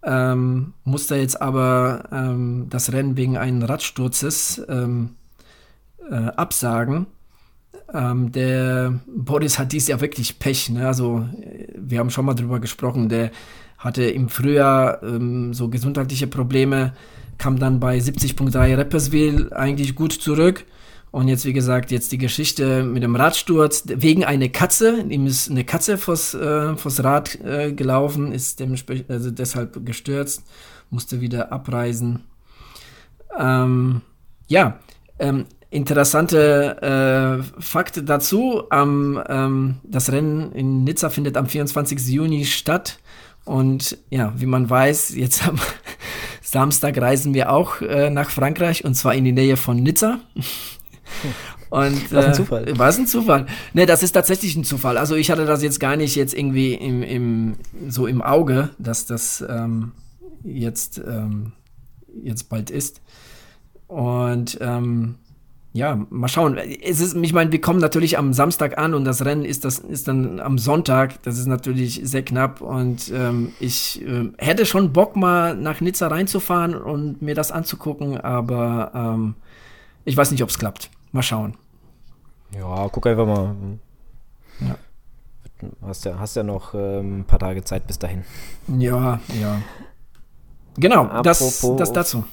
Ähm, musste jetzt aber ähm, das Rennen wegen eines Radsturzes ähm, äh, absagen. Ähm, der Boris hat dies Jahr wirklich Pech. Ne? Also, wir haben schon mal drüber gesprochen. Der hatte im Frühjahr ähm, so gesundheitliche Probleme, kam dann bei 70.3 Rapperswil eigentlich gut zurück. Und jetzt, wie gesagt, jetzt die Geschichte mit dem Radsturz wegen einer Katze. Ihm ist eine Katze vors, äh, vors Rad äh, gelaufen, ist dementsprechend, also deshalb gestürzt, musste wieder abreisen. Ähm, ja, ähm, interessante äh, Fakt dazu. Am, ähm, das Rennen in Nizza findet am 24. Juni statt. Und ja, wie man weiß, jetzt am Samstag reisen wir auch äh, nach Frankreich und zwar in die Nähe von Nizza. Und, was ein äh, Zufall. Äh, was ein Zufall. Ne, das ist tatsächlich ein Zufall. Also ich hatte das jetzt gar nicht jetzt irgendwie im, im so im Auge, dass das ähm, jetzt, ähm, jetzt bald ist. Und ähm, ja, mal schauen. Es ist, ich meine, wir kommen natürlich am Samstag an und das Rennen ist, das, ist dann am Sonntag. Das ist natürlich sehr knapp und ähm, ich äh, hätte schon Bock, mal nach Nizza reinzufahren und mir das anzugucken, aber ähm, ich weiß nicht, ob es klappt. Mal schauen. Ja, guck einfach mal. Ja. Hast ja, hast ja noch ähm, ein paar Tage Zeit bis dahin. Ja, ja. Genau, Apropos das, das dazu.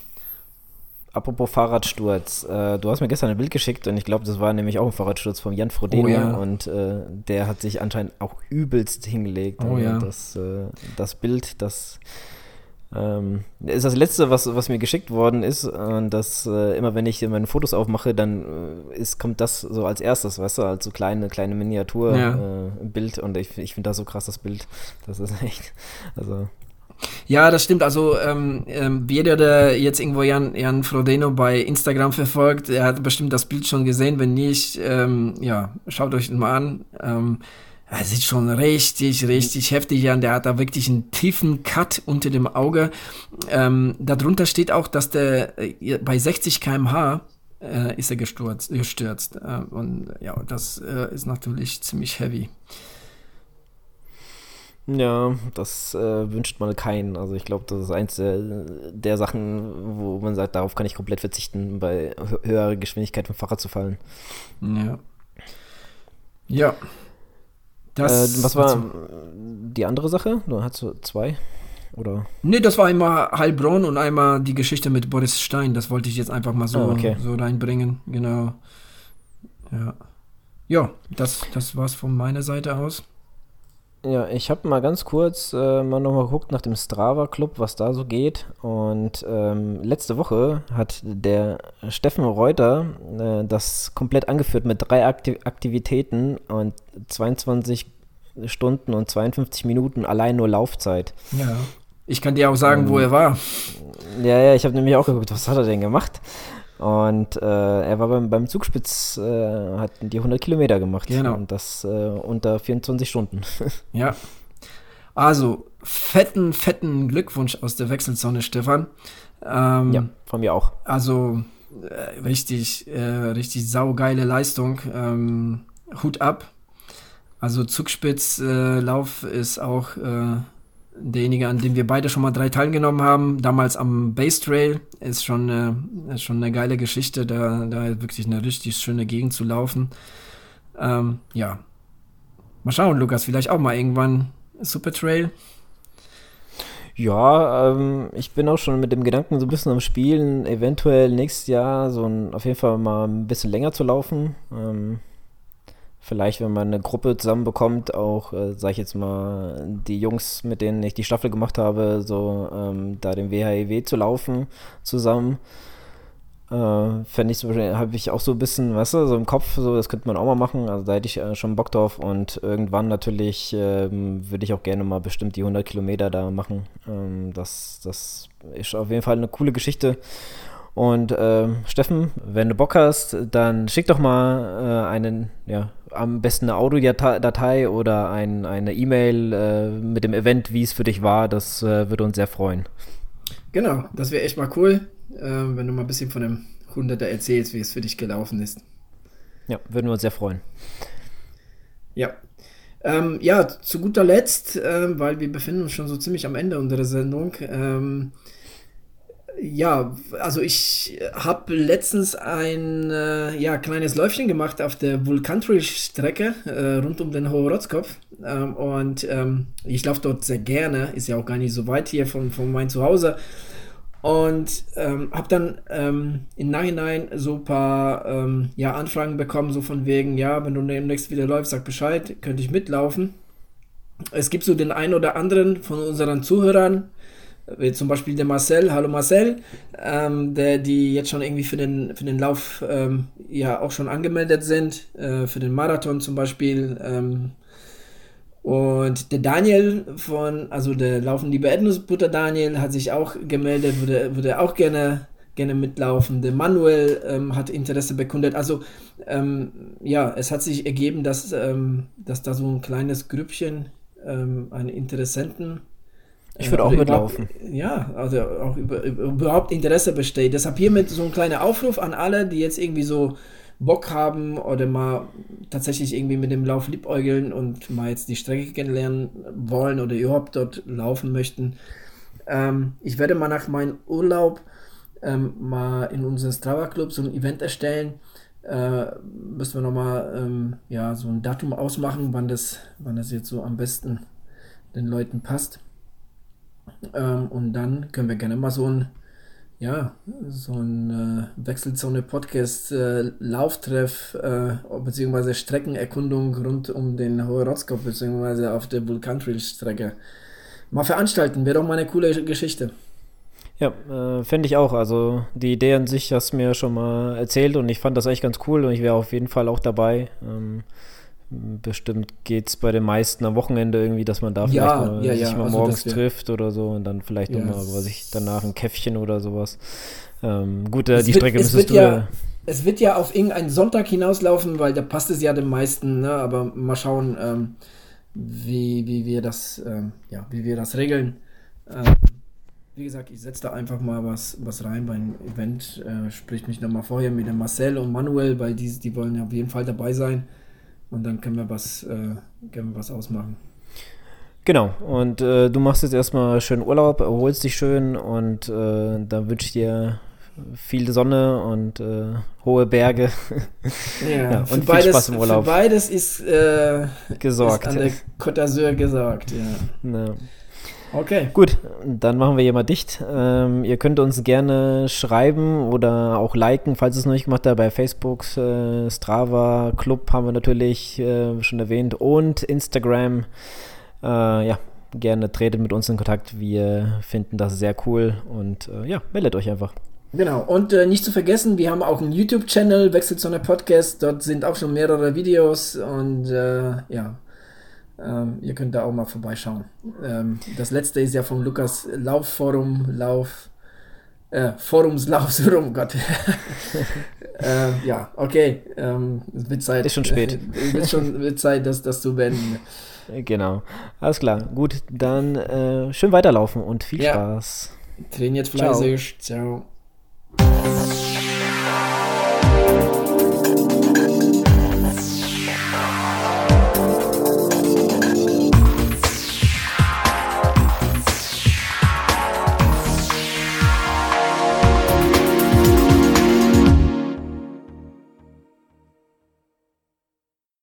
Apropos Fahrradsturz, äh, du hast mir gestern ein Bild geschickt und ich glaube, das war nämlich auch ein Fahrradsturz von Jan Frodeno oh, ja. und äh, der hat sich anscheinend auch übelst hingelegt. Oh, ja. das, äh, das Bild, das ähm, ist das letzte, was, was mir geschickt worden ist. Und das äh, immer, wenn ich meine Fotos aufmache, dann äh, ist, kommt das so als erstes, weißt du, als so kleine, kleine Miniaturbild. Ja. Äh, und ich, ich finde das so krass, das Bild. Das ist echt, also ja, das stimmt. Also ähm, ähm, jeder, der jetzt irgendwo Jan, Jan Frodeno bei Instagram verfolgt, der hat bestimmt das Bild schon gesehen. Wenn nicht, ähm, ja, schaut euch mal an. Ähm, er sieht schon richtig, richtig heftig an. Der hat da wirklich einen tiefen Cut unter dem Auge. Ähm, darunter steht auch, dass der äh, bei 60 km/h äh, ist er gestürzt. gestürzt. Äh, und ja, das äh, ist natürlich ziemlich heavy. Ja, das äh, wünscht man keinen. Also ich glaube, das ist eins der, der, Sachen, wo man sagt, darauf kann ich komplett verzichten, bei höherer Geschwindigkeit vom Fahrrad zu fallen. Ja. Ja. Das, äh, was war die andere Sache? Du hast du zwei? Oder? Nee, das war einmal Heilbronn und einmal die Geschichte mit Boris Stein. Das wollte ich jetzt einfach mal so, oh, okay. so reinbringen. Genau. Ja. Ja, das, das war's von meiner Seite aus. Ja, ich habe mal ganz kurz äh, mal nochmal geguckt nach dem Strava Club, was da so geht. Und ähm, letzte Woche hat der Steffen Reuter äh, das komplett angeführt mit drei Aktiv Aktivitäten und 22 Stunden und 52 Minuten allein nur Laufzeit. Ja. Ich kann dir auch sagen, ähm, wo er war. Ja, ja, ich habe nämlich auch geguckt, was hat er denn gemacht? Und äh, er war beim, beim Zugspitz, äh, hat die 100 Kilometer gemacht. Genau. Und das äh, unter 24 Stunden. ja. Also, fetten, fetten Glückwunsch aus der Wechselzone, Stefan. Ähm, ja, von mir auch. Also, äh, richtig, äh, richtig saugeile Leistung. Ähm, Hut ab. Also, Zugspitzlauf ist auch derjenige, an dem wir beide schon mal drei teilgenommen haben, damals am Base Trail, ist schon, äh, ist schon eine geile Geschichte, da, da wirklich eine richtig schöne Gegend zu laufen. Ähm, ja. Mal schauen, Lukas, vielleicht auch mal irgendwann Super Trail. Ja, ähm, ich bin auch schon mit dem Gedanken so ein bisschen am Spielen, eventuell nächstes Jahr so ein, auf jeden Fall mal ein bisschen länger zu laufen. Ähm, vielleicht, wenn man eine Gruppe zusammenbekommt, auch, äh, sag ich jetzt mal, die Jungs, mit denen ich die Staffel gemacht habe, so ähm, da den WHEW e zu laufen zusammen. Äh, Fände ich so, habe ich auch so ein bisschen, weißt du, so im Kopf, so, das könnte man auch mal machen. Also da hätte ich äh, schon Bock drauf und irgendwann natürlich ähm, würde ich auch gerne mal bestimmt die 100 Kilometer da machen. Ähm, das, das ist auf jeden Fall eine coole Geschichte. Und äh, Steffen, wenn du Bock hast, dann schick doch mal äh, einen, ja, am besten eine Audiodatei oder ein, eine E-Mail äh, mit dem Event, wie es für dich war. Das äh, würde uns sehr freuen. Genau, das wäre echt mal cool, äh, wenn du mal ein bisschen von dem Hunderter erzählst, wie es für dich gelaufen ist. Ja, würden wir uns sehr freuen. Ja. Ähm, ja, zu guter Letzt, äh, weil wir befinden uns schon so ziemlich am Ende unserer Sendung. Ähm, ja, also ich habe letztens ein äh, ja, kleines Läufchen gemacht auf der Vulkantry-Strecke äh, rund um den Hohorotzkopf. Ähm, und ähm, ich laufe dort sehr gerne, ist ja auch gar nicht so weit hier von, von meinem Zuhause. Und ähm, habe dann ähm, im Nachhinein so ein paar ähm, ja, Anfragen bekommen, so von wegen, ja, wenn du demnächst wieder läufst, sag Bescheid, könnte ich mitlaufen. Es gibt so den einen oder anderen von unseren Zuhörern, wie zum Beispiel der Marcel, hallo Marcel, ähm, der, die jetzt schon irgendwie für den, für den Lauf ähm, ja auch schon angemeldet sind, äh, für den Marathon zum Beispiel. Ähm, und der Daniel von, also der Laufen liebe Erdnussbutter Daniel hat sich auch gemeldet, würde, würde auch gerne, gerne mitlaufen. Der Manuel ähm, hat Interesse bekundet. Also ähm, ja, es hat sich ergeben, dass, ähm, dass da so ein kleines Grüppchen an Interessenten ich würde auch mitlaufen. Ja, also auch über, über, überhaupt Interesse besteht. Deshalb hiermit so ein kleiner Aufruf an alle, die jetzt irgendwie so Bock haben oder mal tatsächlich irgendwie mit dem Lauf liebäugeln und mal jetzt die Strecke kennenlernen wollen oder überhaupt dort laufen möchten. Ähm, ich werde mal nach meinem Urlaub ähm, mal in unserem Strava Club so ein Event erstellen. Äh, müssen wir nochmal ähm, ja, so ein Datum ausmachen, wann das, wann das jetzt so am besten den Leuten passt. Ähm, und dann können wir gerne mal so ein, ja, so ein äh, Wechselzone-Podcast-Lauftreff äh, äh, beziehungsweise Streckenerkundung rund um den Horoskop beziehungsweise auf der Vulkantrail-Strecke mal veranstalten. Wäre doch mal eine coole Geschichte. Ja, äh, fände ich auch. Also die Idee an sich hast du mir schon mal erzählt und ich fand das echt ganz cool und ich wäre auf jeden Fall auch dabei. Ähm, Bestimmt geht es bei den meisten am Wochenende irgendwie, dass man da ja, vielleicht mal, ja, sich ja. mal also morgens trifft oder so und dann vielleicht ja, nochmal, was ich danach ein Käffchen oder sowas. Ähm, gut, äh, die wird, Strecke müsstest du ja. Es wird ja auf irgendeinen Sonntag hinauslaufen, weil da passt es ja den meisten, ne? aber mal schauen, ähm, wie, wie wir das, ähm, ja, wie wir das regeln. Ähm, wie gesagt, ich setze da einfach mal was, was rein beim Event. Äh, sprich mich nochmal vorher mit dem Marcel und Manuel, weil die, die wollen ja auf jeden Fall dabei sein. Und dann können wir was, äh, können wir was ausmachen. Genau, und äh, du machst jetzt erstmal schön Urlaub, erholst dich schön und äh, da wünsche ich dir viel Sonne und äh, hohe Berge. Ja, ja und beides, viel Spaß im Urlaub. Für beides ist, äh, gesorgt. Ist an der Côte d'Azur gesorgt, ja. ja. Okay. Gut, dann machen wir hier mal dicht. Ähm, ihr könnt uns gerne schreiben oder auch liken, falls ihr es noch nicht gemacht habt, bei Facebook, äh, Strava, Club haben wir natürlich äh, schon erwähnt und Instagram. Äh, ja, gerne tretet mit uns in Kontakt. Wir finden das sehr cool und äh, ja, meldet euch einfach. Genau, und äh, nicht zu vergessen, wir haben auch einen YouTube-Channel, Wechselzone Podcast, dort sind auch schon mehrere Videos und äh, ja, ähm, ihr könnt da auch mal vorbeischauen. Ähm, das letzte ist ja vom Lukas Laufforum, Lauf, äh, Forumslauf, so rum, Gott. äh, ja, okay. Ähm, es wird Zeit. Ist schon spät. Wird schon wird Zeit, das, das zu beenden. Genau. Alles klar. Gut, dann äh, schön weiterlaufen und viel ja. Spaß. Trainiert fleißig. Ciao. Ciao.